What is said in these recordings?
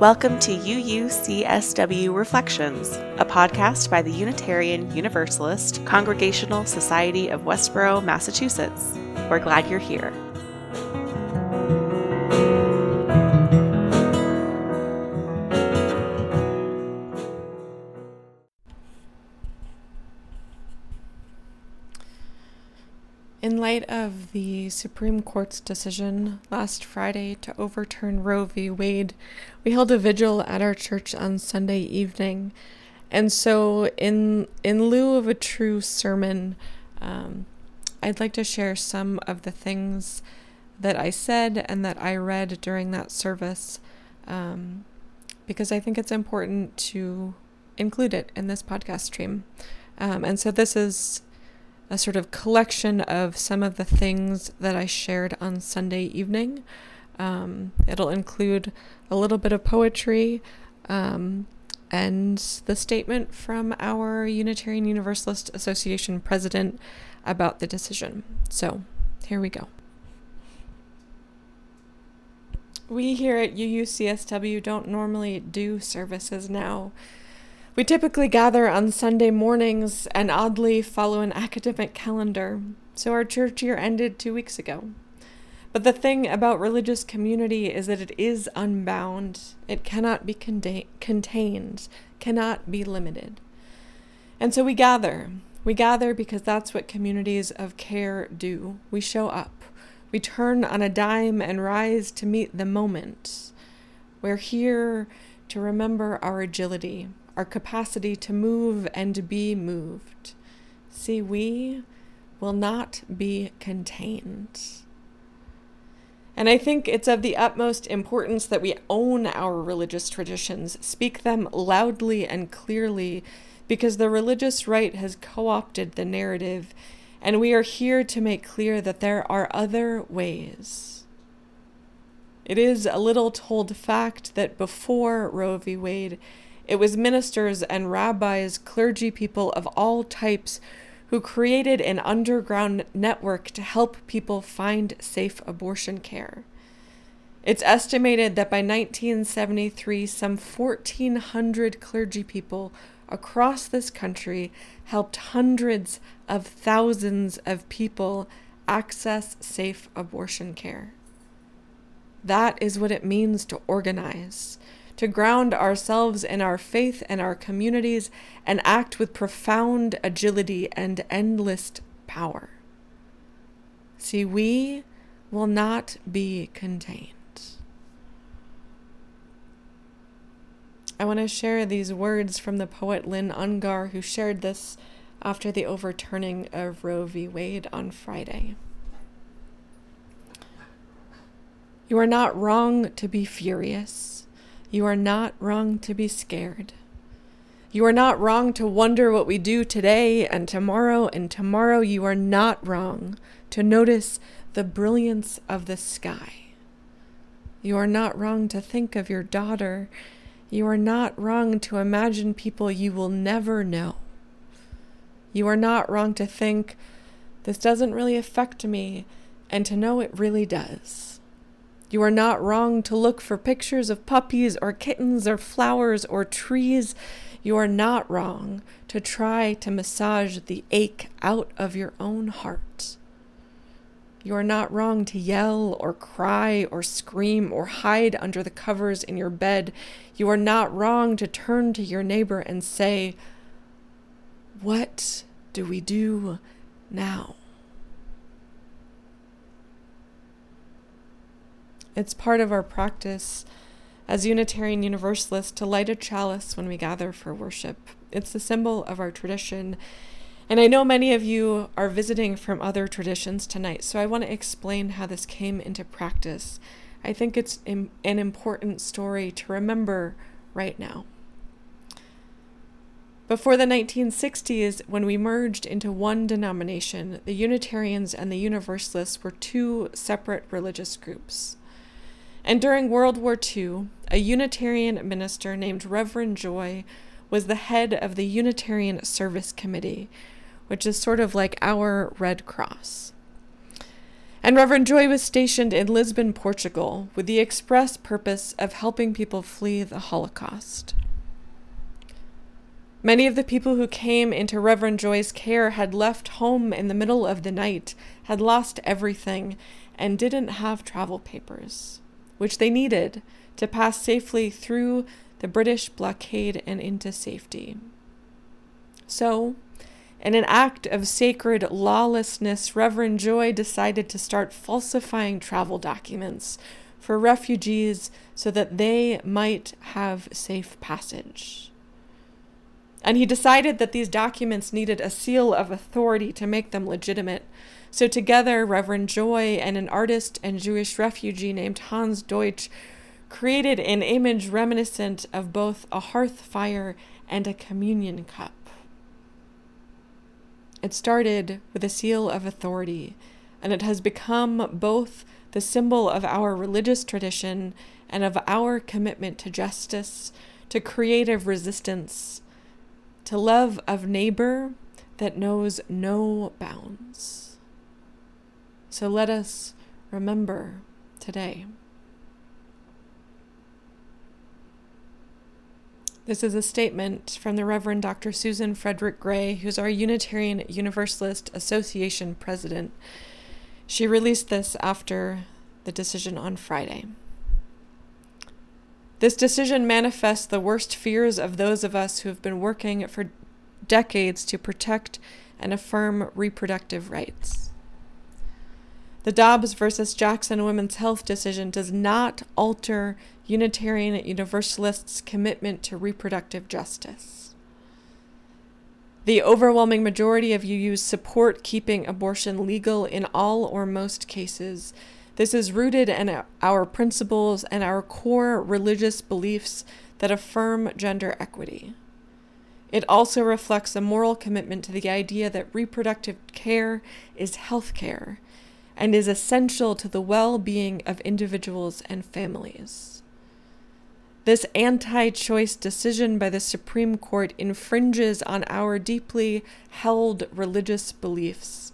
Welcome to UUCSW Reflections, a podcast by the Unitarian Universalist Congregational Society of Westborough, Massachusetts. We're glad you're here. In light of the Supreme Court's decision last Friday to overturn Roe v. Wade, we held a vigil at our church on Sunday evening. And so, in, in lieu of a true sermon, um, I'd like to share some of the things that I said and that I read during that service um, because I think it's important to include it in this podcast stream. Um, and so, this is a sort of collection of some of the things that I shared on Sunday evening. Um, it'll include a little bit of poetry um, and the statement from our Unitarian Universalist Association president about the decision. So here we go. We here at UUCSW don't normally do services now. We typically gather on Sunday mornings and oddly follow an academic calendar, so our church year ended two weeks ago. But the thing about religious community is that it is unbound. It cannot be contained, cannot be limited. And so we gather. We gather because that's what communities of care do. We show up. We turn on a dime and rise to meet the moment. We're here to remember our agility, our capacity to move and be moved. See, we will not be contained. And I think it's of the utmost importance that we own our religious traditions, speak them loudly and clearly, because the religious right has co opted the narrative, and we are here to make clear that there are other ways. It is a little told fact that before Roe v. Wade, it was ministers and rabbis, clergy people of all types who created an underground network to help people find safe abortion care. It's estimated that by 1973, some 1,400 clergy people across this country helped hundreds of thousands of people access safe abortion care. That is what it means to organize to ground ourselves in our faith and our communities and act with profound agility and endless power. See, we will not be contained. I want to share these words from the poet Lynn Ungar, who shared this after the overturning of Roe v. Wade on Friday. You are not wrong to be furious. You are not wrong to be scared. You are not wrong to wonder what we do today and tomorrow, and tomorrow you are not wrong to notice the brilliance of the sky. You are not wrong to think of your daughter. You are not wrong to imagine people you will never know. You are not wrong to think, this doesn't really affect me, and to know it really does. You are not wrong to look for pictures of puppies or kittens or flowers or trees. You are not wrong to try to massage the ache out of your own heart. You are not wrong to yell or cry or scream or hide under the covers in your bed. You are not wrong to turn to your neighbor and say, What do we do now? It's part of our practice as Unitarian Universalists to light a chalice when we gather for worship. It's the symbol of our tradition. And I know many of you are visiting from other traditions tonight, so I want to explain how this came into practice. I think it's an important story to remember right now. Before the 1960s, when we merged into one denomination, the Unitarians and the Universalists were two separate religious groups. And during World War II, a Unitarian minister named Reverend Joy was the head of the Unitarian Service Committee, which is sort of like our Red Cross. And Reverend Joy was stationed in Lisbon, Portugal, with the express purpose of helping people flee the Holocaust. Many of the people who came into Reverend Joy's care had left home in the middle of the night, had lost everything, and didn't have travel papers, which they needed to pass safely through the British blockade and into safety. So, in an act of sacred lawlessness, Reverend Joy decided to start falsifying travel documents for refugees so that they might have safe passage. And he decided that these documents needed a seal of authority to make them legitimate. So, together, Reverend Joy and an artist and Jewish refugee named Hans Deutsch created an image reminiscent of both a hearth fire and a communion cup. It started with a seal of authority, and it has become both the symbol of our religious tradition and of our commitment to justice, to creative resistance, to love of neighbor that knows no bounds. So let us remember today. This is a statement from the Reverend Dr. Susan Frederick Gray, who's our Unitarian Universalist Association president. She released this after the decision on Friday. This decision manifests the worst fears of those of us who have been working for decades to protect and affirm reproductive rights. The Dobbs versus Jackson women's health decision does not alter Unitarian Universalists' commitment to reproductive justice. The overwhelming majority of UUs support keeping abortion legal in all or most cases this is rooted in our principles and our core religious beliefs that affirm gender equity. It also reflects a moral commitment to the idea that reproductive care is health care and is essential to the well being of individuals and families. This anti choice decision by the Supreme Court infringes on our deeply held religious beliefs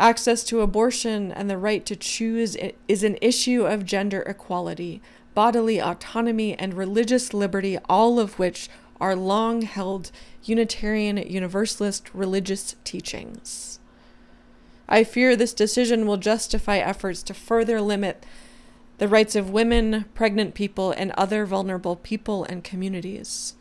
Access to abortion and the right to choose is an issue of gender equality, bodily autonomy, and religious liberty, all of which are long held Unitarian Universalist religious teachings. I fear this decision will justify efforts to further limit the rights of women, pregnant people, and other vulnerable people and communities.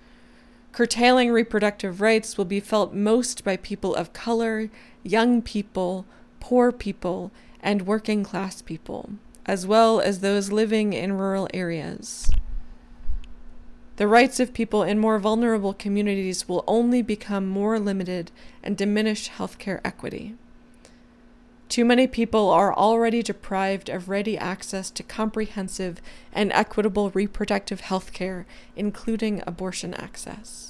Curtailing reproductive rights will be felt most by people of color, young people, poor people, and working class people, as well as those living in rural areas. The rights of people in more vulnerable communities will only become more limited and diminish healthcare equity. Too many people are already deprived of ready access to comprehensive and equitable reproductive health care, including abortion access.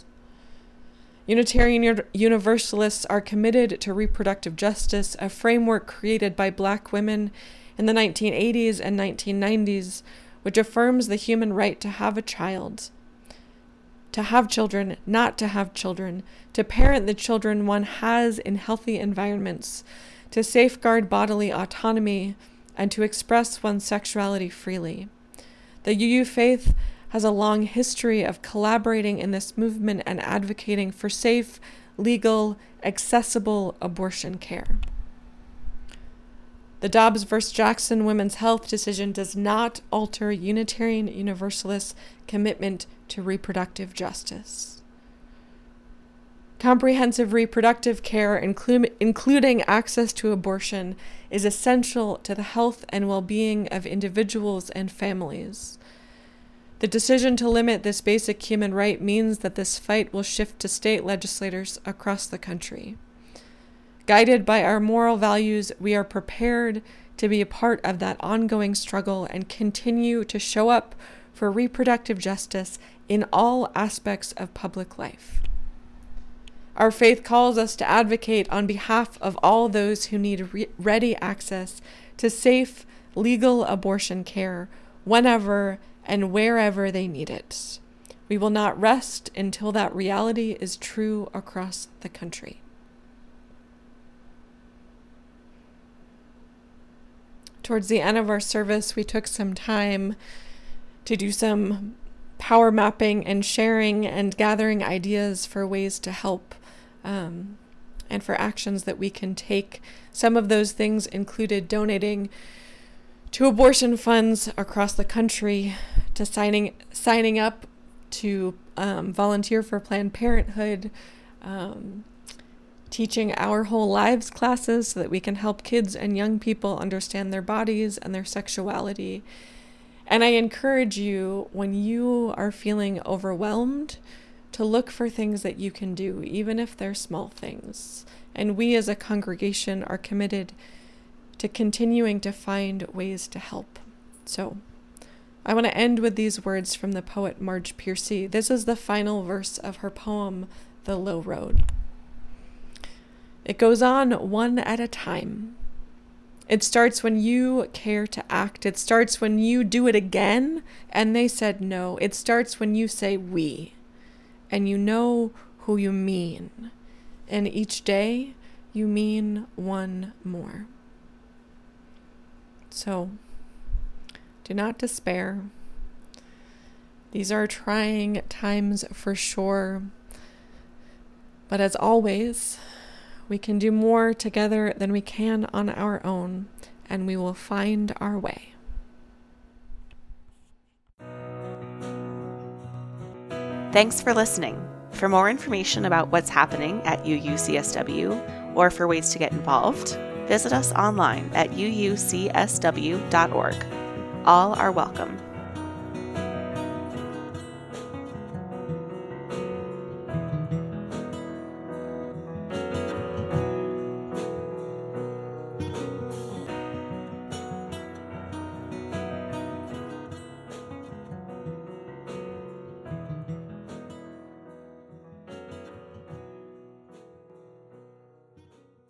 Unitarian Universalists are committed to reproductive justice, a framework created by black women in the 1980s and 1990s, which affirms the human right to have a child, to have children, not to have children, to parent the children one has in healthy environments, to safeguard bodily autonomy, and to express one's sexuality freely. The UU faith has a long history of collaborating in this movement and advocating for safe, legal, accessible abortion care. The Dobbs v. Jackson women's health decision does not alter Unitarian Universalists' commitment to reproductive justice. Comprehensive reproductive care, inclu- including access to abortion, is essential to the health and well being of individuals and families. The decision to limit this basic human right means that this fight will shift to state legislators across the country. Guided by our moral values, we are prepared to be a part of that ongoing struggle and continue to show up for reproductive justice in all aspects of public life. Our faith calls us to advocate on behalf of all those who need re- ready access to safe, legal abortion care whenever and wherever they need it. We will not rest until that reality is true across the country. towards the end of our service, we took some time to do some power mapping and sharing and gathering ideas for ways to help um, and for actions that we can take. Some of those things included donating to abortion funds across the country, to signing signing up to um, volunteer for Planned Parenthood, um, teaching our whole lives classes so that we can help kids and young people understand their bodies and their sexuality. And I encourage you when you are feeling overwhelmed to look for things that you can do, even if they're small things. And we as a congregation are committed to continuing to find ways to help. So, I want to end with these words from the poet Marge Piercy. This is the final verse of her poem, The Low Road. It goes on one at a time. It starts when you care to act. It starts when you do it again and they said no. It starts when you say we and you know who you mean. And each day you mean one more. So do not despair. These are trying times for sure. But as always, we can do more together than we can on our own, and we will find our way. Thanks for listening. For more information about what's happening at UUCSW or for ways to get involved, visit us online at uucsw.org. All are welcome.